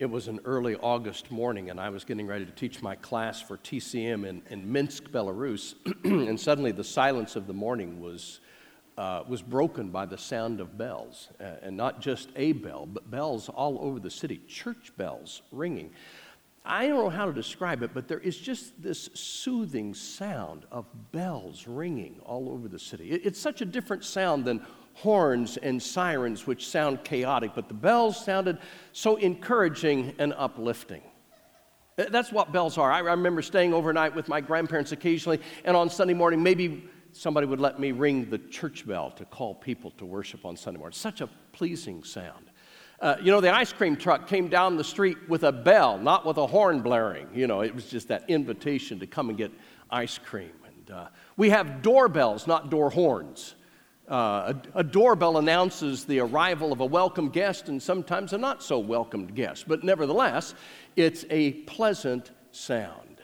It was an early August morning, and I was getting ready to teach my class for TCM in, in Minsk, Belarus. and suddenly, the silence of the morning was, uh, was broken by the sound of bells. Uh, and not just a bell, but bells all over the city, church bells ringing. I don't know how to describe it, but there is just this soothing sound of bells ringing all over the city. It, it's such a different sound than horns and sirens, which sound chaotic, but the bells sounded so encouraging and uplifting. That's what bells are. I remember staying overnight with my grandparents occasionally, and on Sunday morning, maybe somebody would let me ring the church bell to call people to worship on Sunday morning. Such a pleasing sound. Uh, you know, the ice cream truck came down the street with a bell, not with a horn blaring. You know, it was just that invitation to come and get ice cream. And uh, we have doorbells, not door horns. Uh, a, a, doorbell announces the arrival of a welcome guest and sometimes a not so welcomed guest, but nevertheless, it's a pleasant sound.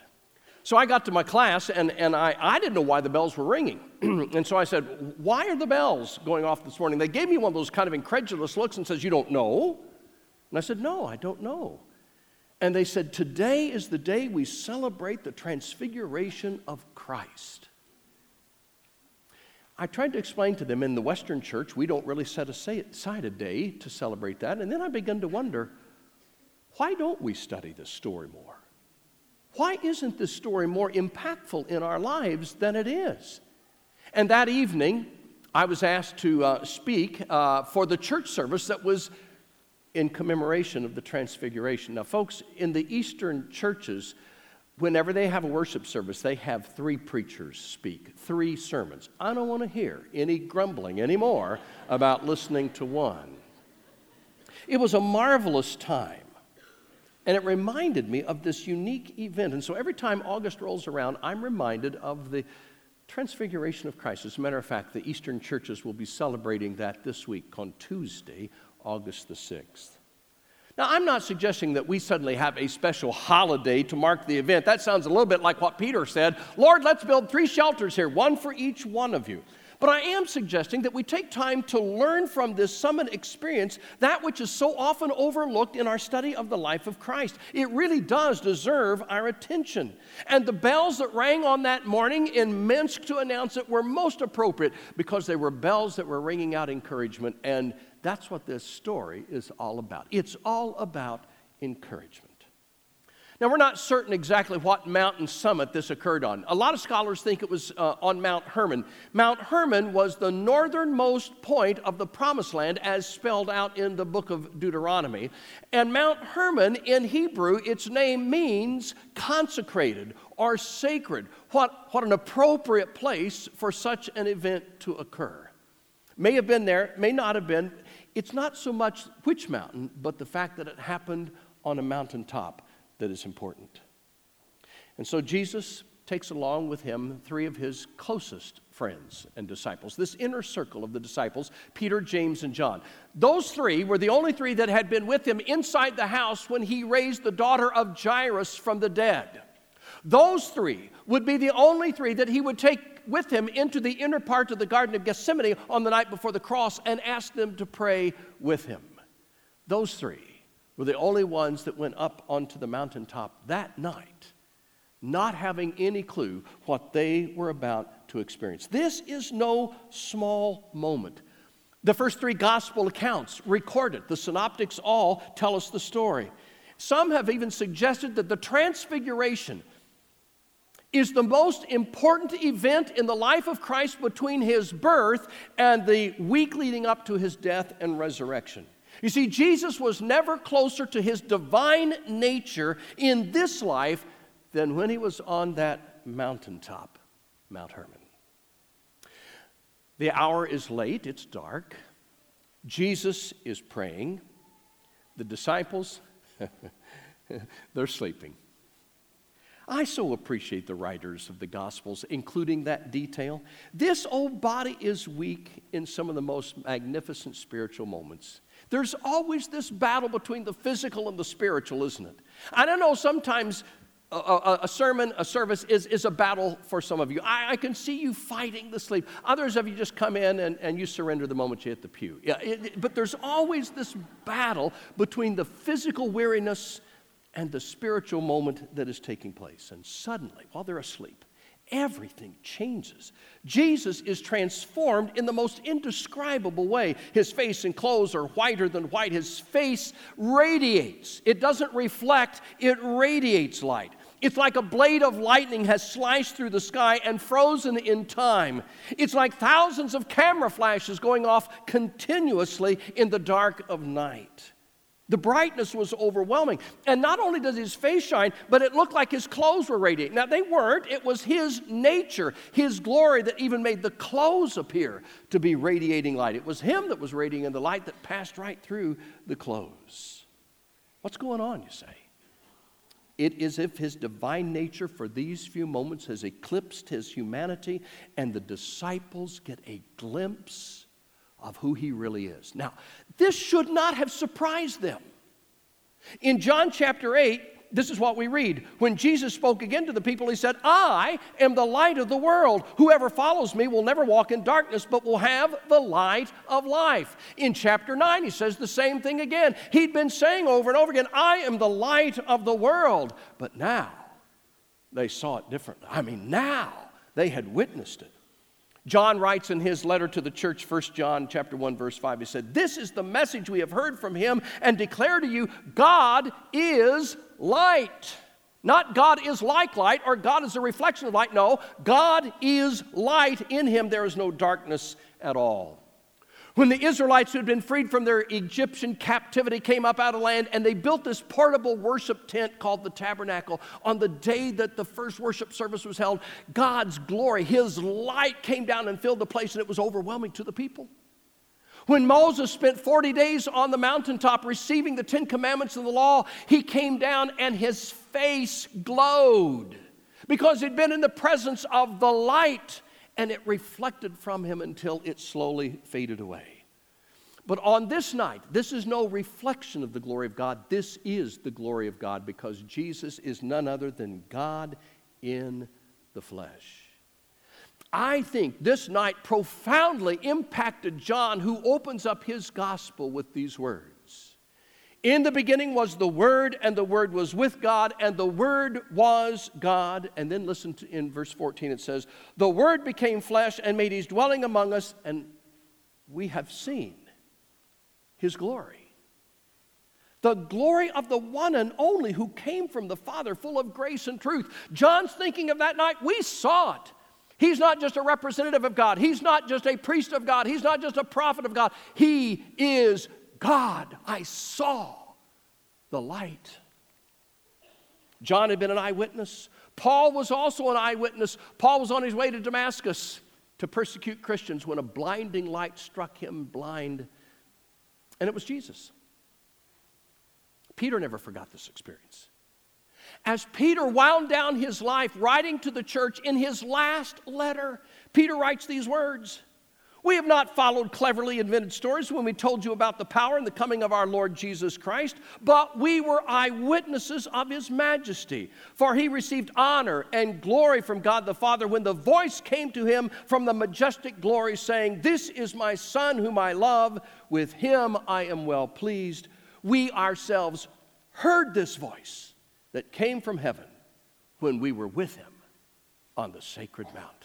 So I got to my class and, and I, I didn't know why the bells were ringing. and so I said, Why are the bells going off this morning? They gave me one of those kind of incredulous looks and says, You don't know? And I said, No, I don't know. And they said, Today is the day we celebrate the transfiguration of Christ. I tried to explain to them in the Western church, we don't really set aside a day to celebrate that. And then I began to wonder, why don't we study this story more? Why isn't this story more impactful in our lives than it is? And that evening, I was asked to uh, speak uh, for the church service that was in commemoration of the Transfiguration. Now, folks, in the Eastern churches, whenever they have a worship service, they have three preachers speak, three sermons. I don't want to hear any grumbling anymore about listening to one. It was a marvelous time. And it reminded me of this unique event. And so every time August rolls around, I'm reminded of the Transfiguration of Christ. As a matter of fact, the Eastern churches will be celebrating that this week on Tuesday, August the 6th. Now, I'm not suggesting that we suddenly have a special holiday to mark the event. That sounds a little bit like what Peter said Lord, let's build three shelters here, one for each one of you. But I am suggesting that we take time to learn from this summit experience that which is so often overlooked in our study of the life of Christ. It really does deserve our attention. And the bells that rang on that morning in Minsk to announce it were most appropriate because they were bells that were ringing out encouragement and that's what this story is all about. It's all about encouragement. Now, we're not certain exactly what mountain summit this occurred on. A lot of scholars think it was uh, on Mount Hermon. Mount Hermon was the northernmost point of the promised land as spelled out in the book of Deuteronomy. And Mount Hermon in Hebrew, its name means consecrated or sacred. What, what an appropriate place for such an event to occur. May have been there, may not have been. It's not so much which mountain, but the fact that it happened on a mountaintop that is important. And so Jesus takes along with him three of his closest friends and disciples, this inner circle of the disciples, Peter, James, and John. Those three were the only three that had been with him inside the house when he raised the daughter of Jairus from the dead. Those three would be the only three that he would take with him into the inner part of the Garden of Gethsemane on the night before the cross and ask them to pray with him. Those three were the only ones that went up onto the mountaintop that night, not having any clue what they were about to experience. This is no small moment. The first three gospel accounts record it. The synoptics all tell us the story. Some have even suggested that the transfiguration is the most important event in the life of Christ between his birth and the week leading up to his death and resurrection. You see, Jesus was never closer to his divine nature in this life than when he was on that mountaintop, Mount Hermon. The hour is late, it's dark. Jesus is praying. The disciples, they're sleeping. I so appreciate the writers of the Gospels, including that detail. This old body is weak in some of the most magnificent spiritual moments. There's always this battle between the physical and the spiritual, isn't it? I don't know, sometimes a, a, sermon, a service is, is a battle for some of you. I, I, can see you fighting the sleep. Others of you just come in and, and you surrender the moment you hit the pew. Yeah, it, it, but there's always this battle between the physical weariness and the spiritual moment that is taking place. And suddenly, while they're asleep, everything changes. Jesus is transformed in the most indescribable way. His face and clothes are whiter than white. His face radiates. It doesn't reflect, it radiates light. It's like a blade of lightning has sliced through the sky and frozen in time. It's like thousands of camera flashes going off continuously in the dark of night. The brightness was overwhelming. And not only does his face shine, but it looked like his clothes were radiating. Now, they weren't. It was his nature, his glory that even made the clothes appear to be radiating light. It was him that was radiating the light that passed right through the clothes. What's going on, you say? It is if his divine nature for these few moments has eclipsed his humanity, and the disciples get a glimpse of who he really is. Now, this should not have surprised them. In John chapter 8, this is what we read. When Jesus spoke again to the people, he said, I am the light of the world. Whoever follows me will never walk in darkness, but will have the light of life. In chapter 9, he says the same thing again. He'd been saying over and over again, I am the light of the world. But now they saw it differently. I mean, now they had witnessed it. John writes in his letter to the church, 1 John chapter 1, verse 5, he said, This is the message we have heard from him and declare to you, God is light. Not God is like light or God is a reflection of light. No, God is light. In him there is no darkness at all. When the Israelites who had been freed from their Egyptian captivity came up out of land and they built this portable worship tent called the tabernacle, on the day that the first worship service was held, God's glory, His light came down and filled the place and it was overwhelming to the people. When Moses spent 40 days on the mountaintop receiving the Ten Commandments and the law, he came down and his face glowed because he'd been in the presence of the light and it reflected from him until it slowly faded away. But on this night, this is no reflection of the glory of God. This is the glory of God because Jesus is none other than God in the flesh. I think this night profoundly impacted John, who opens up his gospel with these words in the beginning was the Word, and the Word was with God, and the Word was God. And then listen to in verse 14 it says, The Word became flesh and made his dwelling among us, and we have seen his glory. The glory of the one and only who came from the Father, full of grace and truth. John's thinking of that night. We saw it. He's not just a representative of God. He's not just a priest of God. He's not just a prophet of God. He is God, I saw the light. John had been an eyewitness. Paul was also an eyewitness. Paul was on his way to Damascus to persecute Christians when a blinding light struck him blind, and it was Jesus. Peter never forgot this experience. As Peter wound down his life writing to the church in his last letter, Peter writes these words we have not followed cleverly invented stories when we told you about the power and the coming of our Lord Jesus Christ, but we were eyewitnesses of his majesty. For he received honor and glory from God the Father when the voice came to him from the majestic glory, saying, This is my Son whom I love, with him I am well pleased. We ourselves heard this voice that came from heaven when we were with him on the sacred mountain.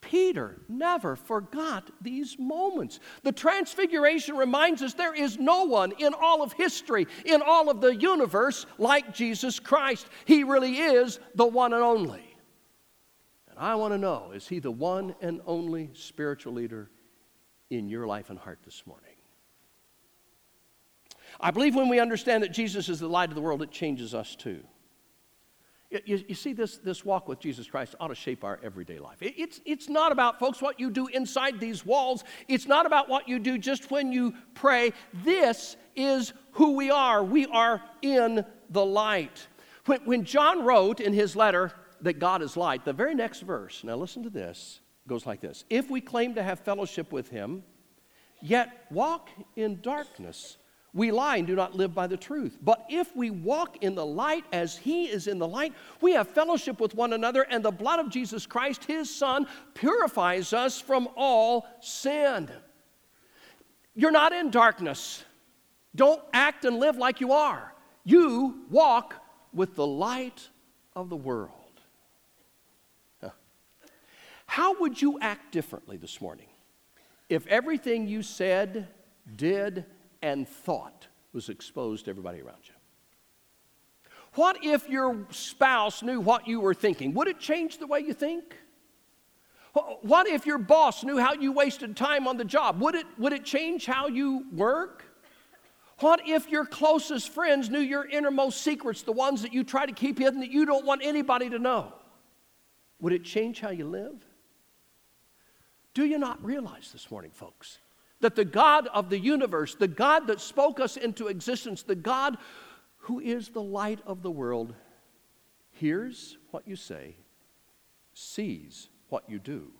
Peter never forgot these moments. The Transfiguration reminds us there is no one in all of history, in all of the universe, like Jesus Christ. He really is the one and only. And I want to know is he the one and only spiritual leader in your life and heart this morning? I believe when we understand that Jesus is the light of the world, it changes us too. You, you, see, this, this walk with Jesus Christ ought to shape our everyday life. It, it's, it's not about, folks, what you do inside these walls. It's not about what you do just when you pray. This is who we are. We are in the light. When, when John wrote in his letter that God is light, the very next verse, now listen to this, goes like this If we claim to have fellowship with him, yet walk in darkness, we lie and do not live by the truth. But if we walk in the light as He is in the light, we have fellowship with one another, and the blood of Jesus Christ, His Son, purifies us from all sin. You're not in darkness. Don't act and live like you are. You walk with the light of the world. How would you act differently this morning if everything you said, did, and thought was exposed to everybody around you? What if your spouse knew what you were thinking? Would it change the way you think? What if your boss knew how you wasted time on the job? Would it, would it change how you work? What if your closest friends knew your innermost secrets, the ones that you try to keep hidden that you don't want anybody to know? Would it change how you live? Do you not realize this morning, folks, that the God of the universe, the God that spoke us into existence, the God who is the light of the world, hears what you say, sees what you do,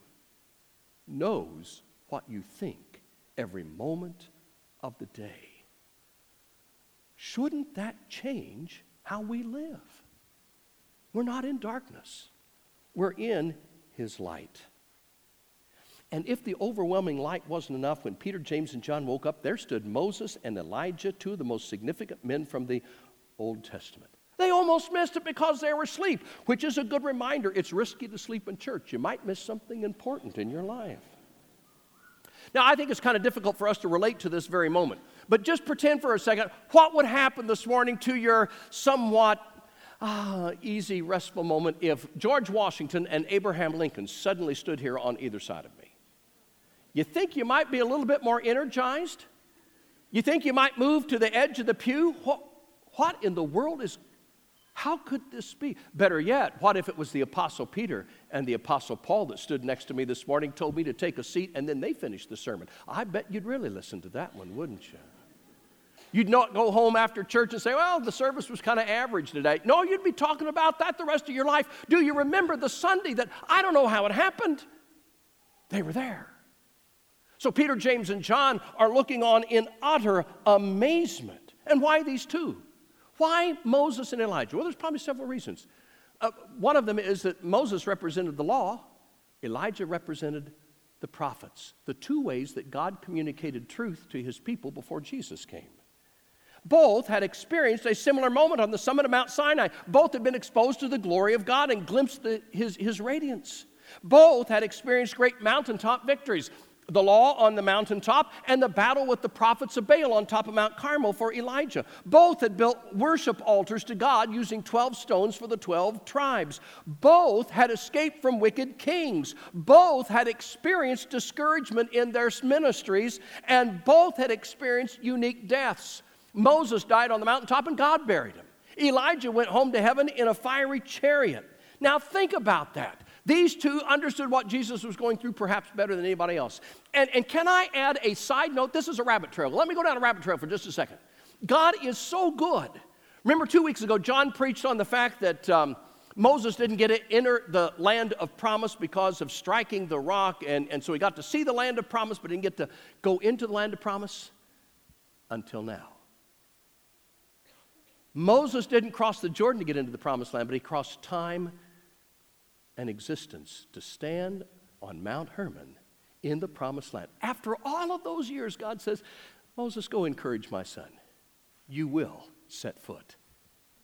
knows what you think every moment of the day. Shouldn't that change how we live? We're not in darkness, we're in His light. And if the overwhelming light wasn't enough, when Peter, James, and John woke up, there stood Moses and Elijah, two of the most significant men from the Old Testament. They almost missed it because they were asleep, which is a good reminder. It's risky to sleep in church. You might miss something important in your life. Now, I think it's kind of difficult for us to relate to this very moment, but just pretend for a second what would happen this morning to your somewhat ah, easy, restful moment if George Washington and Abraham Lincoln suddenly stood here on either side of me. You think you might be a little bit more energized? You think you might move to the edge of the pew? What, what in the world is, how could this be? Better yet, what if it was the Apostle Peter and the Apostle Paul that stood next to me this morning, told me to take a seat, and then they finished the sermon? I bet you'd really listen to that one, wouldn't you? You'd not go home after church and say, well, the service was kind of average today. No, you'd be talking about that the rest of your life. Do you remember the Sunday that I don't know how it happened? They were there. So Peter, James, and John are looking on in utter amazement. And why these two? Why Moses and Elijah? Well, there's probably several reasons. Uh, one of them is that Moses represented the law, Elijah represented the prophets, the two ways that God communicated truth to his people before Jesus came. Both had experienced a similar moment on the summit of Mount Sinai. Both had been exposed to the glory of God and glimpsed the, his, his radiance. Both had experienced great mountaintop victories the law on the mountaintop and the battle with the prophets of Baal on top of Mount Carmel for Elijah. Both had built worship altars to God using 12 stones for the 12 tribes. Both had escaped from wicked kings. Both had experienced discouragement in their ministries, and both had experienced unique deaths. Moses died on the mountaintop and God buried him. Elijah went home to heaven in a fiery chariot. Now, think about that. These two understood what Jesus was going through perhaps better than anybody else. And, and can I add a side note? This is a rabbit trail. Let me go down a rabbit trail for just a second. God is so good. Remember, two weeks ago, John preached on the fact that um, Moses didn't get to enter the land of promise because of striking the rock, and, and so he got to see the land of promise, but didn't get to go into the land of promise until now. Moses didn't cross the Jordan to get into the promised land, but he crossed time and existence to stand on Mount Hermon in the promised land. After all of those years, God says, Moses, go encourage my son. You will set foot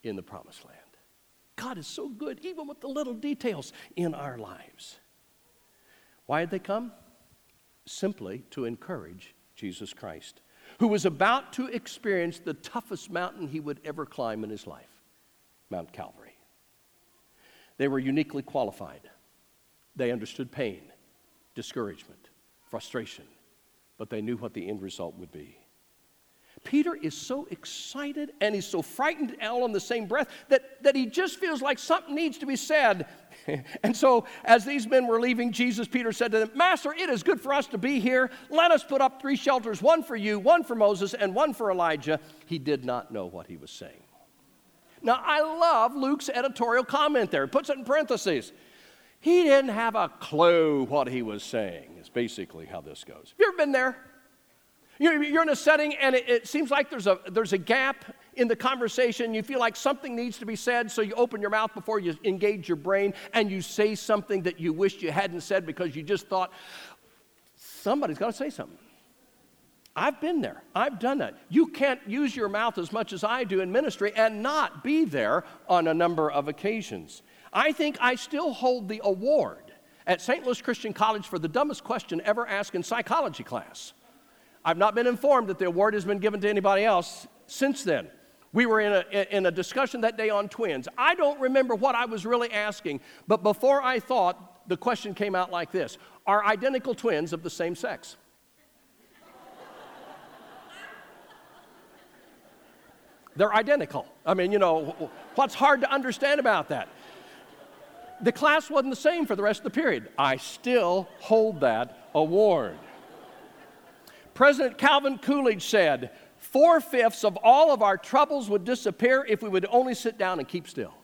in the promised land. God is so good, even with the little details in our lives. Why did they come? Simply to encourage Jesus Christ, who was about to experience the toughest mountain he would ever climb in his life Mount Calvary. They were uniquely qualified. They understood pain, discouragement, frustration, but they knew what the end result would be. Peter is so excited and he's so frightened all in the same breath that, that he just feels like something needs to be said. and so, as these men were leaving Jesus, Peter said to them, Master, it is good for us to be here. Let us put up three shelters one for you, one for Moses, and one for Elijah. He did not know what he was saying. Now, I love Luke's editorial comment there. He puts it in parentheses. He didn't have a clue what he was saying, is basically how this goes. Have you ever been there? You're in a setting and it, seems like there's a, there's a gap in the conversation. You feel like something needs to be said, so you open your mouth before you engage your brain and you say something that you wished you hadn't said because you just thought, somebody's got to say something. I've been there. I've done that. You can't use your mouth as much as I do in ministry and not be there on a number of occasions. I think I still hold the award at St. Louis Christian College for the dumbest question ever asked in psychology class. I've not been informed that the award has been given to anybody else since then. We were in a, in a discussion that day on twins. I don't remember what I was really asking, but before I thought, the question came out like this Are identical twins of the same sex? They're identical. I mean, you know, what's hard to understand about that? The class wasn't the same for the rest of the period. I still hold that award. President Calvin Coolidge said, Four fifths of all of our troubles would disappear if we would only sit down and keep still.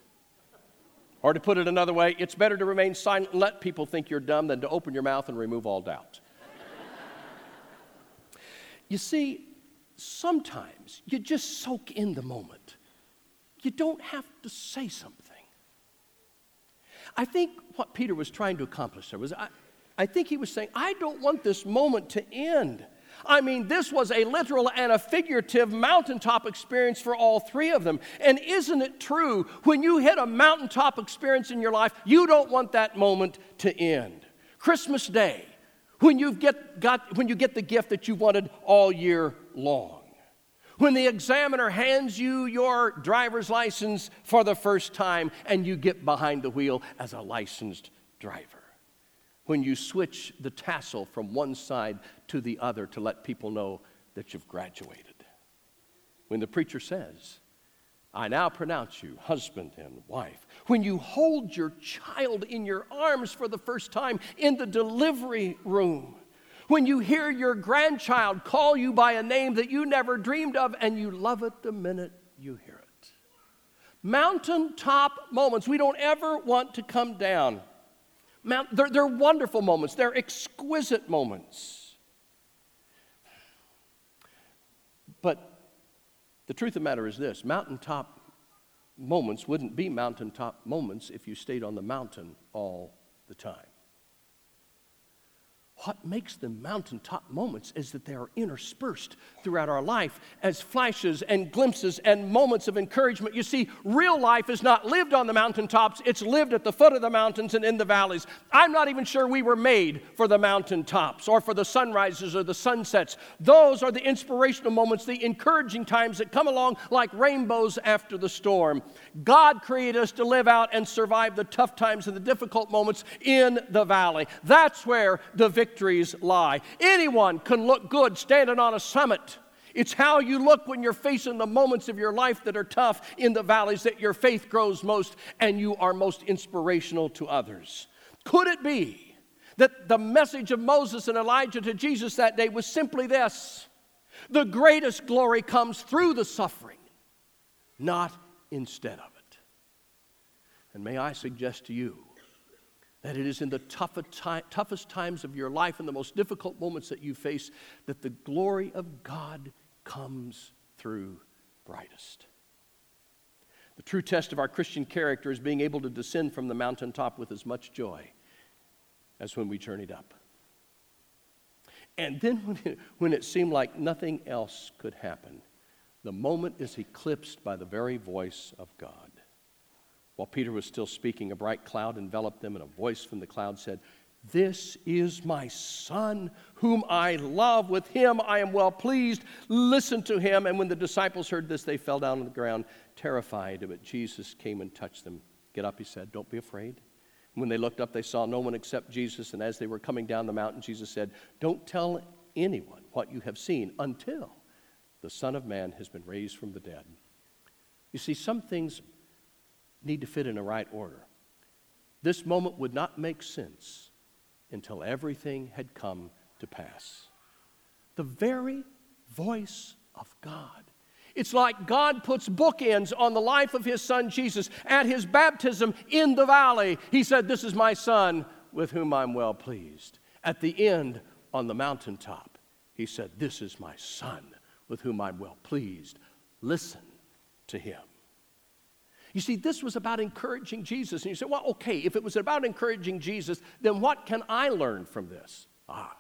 Or to put it another way, it's better to remain silent and let people think you're dumb than to open your mouth and remove all doubt. you see, sometimes you just soak in the moment. You don't have to say something. I think what Peter was trying to accomplish there was I, I think he was saying, I don't want this moment to end. I mean, this was a literal and a figurative mountaintop experience for all three of them. And isn't it true, when you hit a mountaintop experience in your life, you don't want that moment to end? Christmas Day, when, you get, got, when you get the gift that you wanted all year long. When the examiner hands you your driver's license for the first time and you get behind the wheel as a licensed driver when you switch the tassel from one side to the other to let people know that you've graduated. When the preacher says, I now pronounce you husband and wife. When you hold your child in your arms for the first time in the delivery room. When you hear your grandchild call you by a name that you never dreamed of and you love it the minute you hear it. Mountaintop moments. We don't ever want to come down. Mount, they're, they're wonderful moments, they're exquisite moments. But the truth of the matter is this mountaintop moments wouldn't be mountaintop moments if you stayed on the mountain all the time. What makes them mountaintop moments is that they are interspersed throughout our life as flashes and glimpses and moments of encouragement. You see, real life is not lived on the mountaintops, it's lived at the foot of the mountains and in the valleys. I'm not even sure we were made for the mountaintops or for the sunrises or the sunsets. Those are the inspirational moments, the encouraging times that come along like rainbows after the storm. God created us to live out and survive the tough times and the difficult moments in the valley. That's where the victory victories lie. Anyone can look good standing on a summit. It's how you look when you're facing the moments of your life that are tough in the valleys that your faith grows most and you are most inspirational to others. Could it be that the message of Moses and Elijah to Jesus that day was simply this the greatest glory comes through the suffering, not instead of it? And may I suggest to you that it is in the toughest times of your life and the most difficult moments that you face that the glory of God comes through brightest. The true test of our Christian character is being able to descend from the mountaintop with as much joy as when we journeyed up. And then, when it, when it seemed like nothing else could happen, the moment is eclipsed by the very voice of God. While Peter was still speaking, a bright cloud enveloped them, and a voice from the cloud said, This is my Son, whom I love. With him I am well pleased. Listen to him. And when the disciples heard this, they fell down on the ground, terrified. But Jesus came and touched them. Get up, he said. Don't be afraid. And when they looked up, they saw no one except Jesus. And as they were coming down the mountain, Jesus said, Don't tell anyone what you have seen until the Son of Man has been raised from the dead. You see, some things need to fit in a right order. This moment would not make sense until everything had come to pass. The very voice of God. It's like God puts bookends on the life of his son Jesus. At his baptism in the valley, he said, This is my son with whom I'm well pleased. At the end, on the mountaintop, He said, This is my son with whom I'm well pleased. Listen to him. You see, this was about encouraging Jesus. And you say, well, okay, if it was about encouraging Jesus, then what can I learn from this? Ah,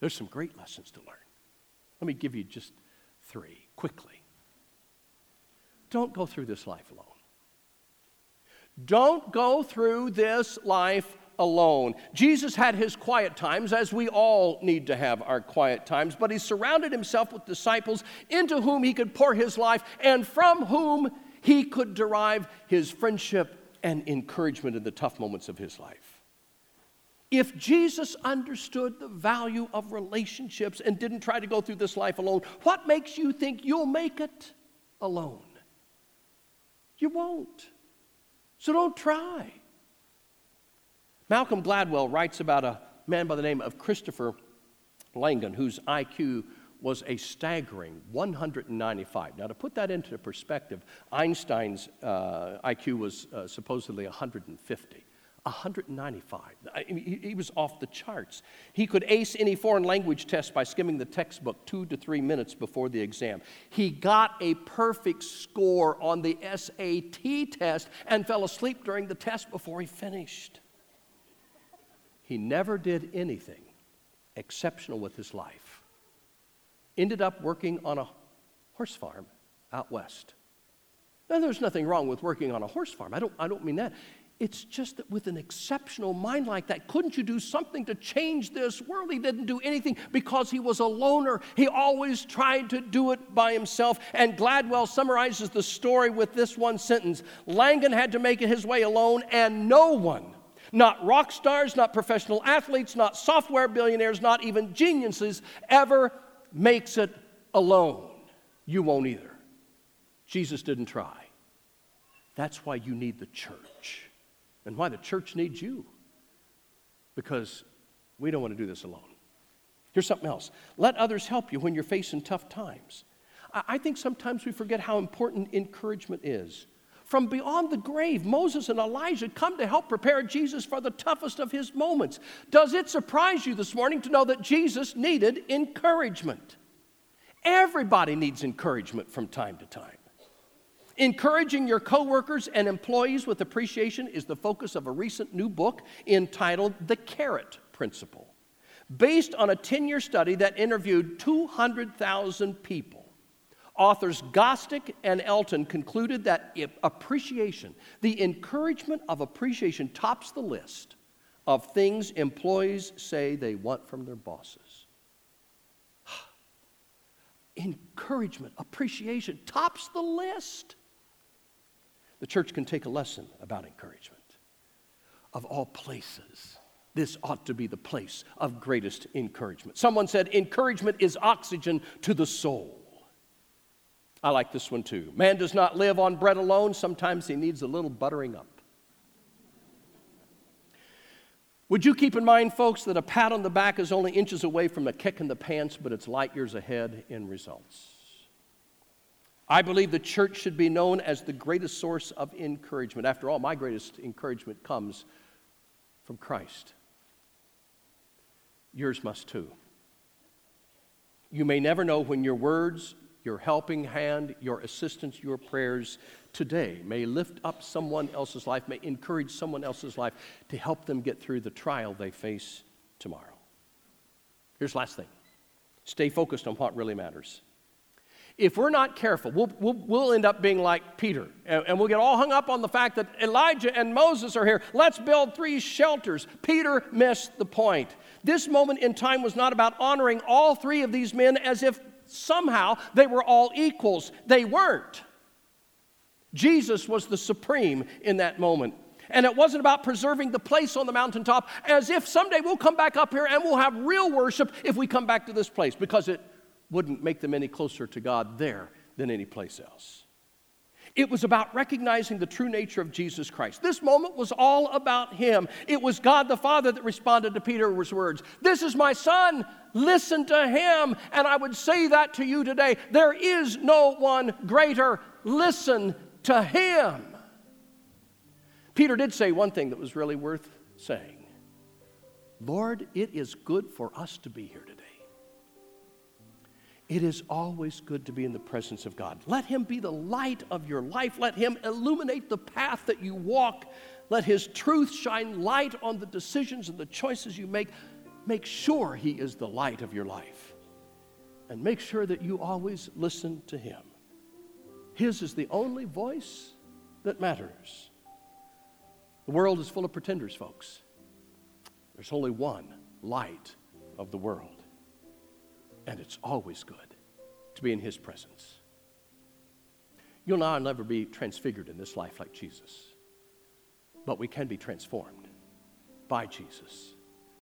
there's some great lessons to learn. Let me give you just three quickly. Don't go through this life alone. Don't go through this life alone. Jesus had his quiet times, as we all need to have our quiet times, but he surrounded himself with disciples into whom he could pour his life and from whom he could derive his friendship and encouragement in the tough moments of his life. If Jesus understood the value of relationships and didn't try to go through this life alone, what makes you think you'll make it alone? You won't. So don't try. Malcolm Gladwell writes about a man by the name of Christopher Langan, whose IQ was a staggering 195. Now, to put that into perspective, Einstein's uh, IQ was uh, supposedly 150. 195. I mean, he, he was off the charts. He could ace any foreign language test by skimming the textbook two to three minutes before the exam. He got a perfect score on the SAT test and fell asleep during the test before he finished. He never did anything exceptional with his life. Ended up working on a horse farm out west. Now, there's nothing wrong with working on a horse farm. I don't, I don't mean that. It's just that with an exceptional mind like that, couldn't you do something to change this world? He didn't do anything because he was a loner. He always tried to do it by himself. And Gladwell summarizes the story with this one sentence Langan had to make it his way alone, and no one not rock stars, not professional athletes, not software billionaires, not even geniuses ever makes it alone. You won't either. Jesus didn't try. That's why you need the church and why the church needs you. Because we don't want to do this alone. Here's something else let others help you when you're facing tough times. I think sometimes we forget how important encouragement is from beyond the grave, Moses and Elijah come to help prepare Jesus for the toughest of his moments. Does it surprise you this morning to know that Jesus needed encouragement? Everybody needs encouragement from time to time. Encouraging your coworkers and employees with appreciation is the focus of a recent new book entitled The Carrot Principle, based on a 10 year study that interviewed 200,000 people. Authors Gostick and Elton concluded that appreciation, the encouragement of appreciation, tops the list of things employees say they want from their bosses. encouragement, appreciation tops the list. The church can take a lesson about encouragement. Of all places, this ought to be the place of greatest encouragement. Someone said, Encouragement is oxygen to the soul. I like this one too. Man does not live on bread alone, sometimes he needs a little buttering up. Would you keep in mind, folks, that a pat on the back is only inches away from a kick in the pants, but it's light years ahead in results? I believe the church should be known as the greatest source of encouragement. After all, my greatest encouragement comes from Christ. Yours must too. You may never know when your words your helping hand, your assistance, your prayers today may lift up someone else's life, may encourage someone else's life to help them get through the trial they face tomorrow. Here's the last thing stay focused on what really matters. If we're not careful, we'll, we'll, we'll end up being like Peter, and, and we'll get all hung up on the fact that Elijah and Moses are here. Let's build three shelters. Peter missed the point. This moment in time was not about honoring all three of these men as if somehow they were all equals. They weren't. Jesus was the supreme in that moment. And it wasn't about preserving the place on the mountaintop as if someday we'll come back up here and we'll have real worship if we come back to this place because it wouldn't make them any closer to God there than any place else. It was about recognizing the true nature of Jesus Christ. This moment was all about Him. It was God the Father that responded to Peter's words This is my Son, listen to Him. And I would say that to you today there is no one greater. Listen to Him. Peter did say one thing that was really worth saying Lord, it is good for us to be here today. It is always good to be in the presence of God. Let Him be the light of your life. Let Him illuminate the path that you walk. Let His truth shine light on the decisions and the choices you make. Make sure He is the light of your life. And make sure that you always listen to Him. His is the only voice that matters. The world is full of pretenders, folks. There's only one light of the world. And it's always good to be in His presence. You'll now never be transfigured in this life like Jesus, but we can be transformed by Jesus.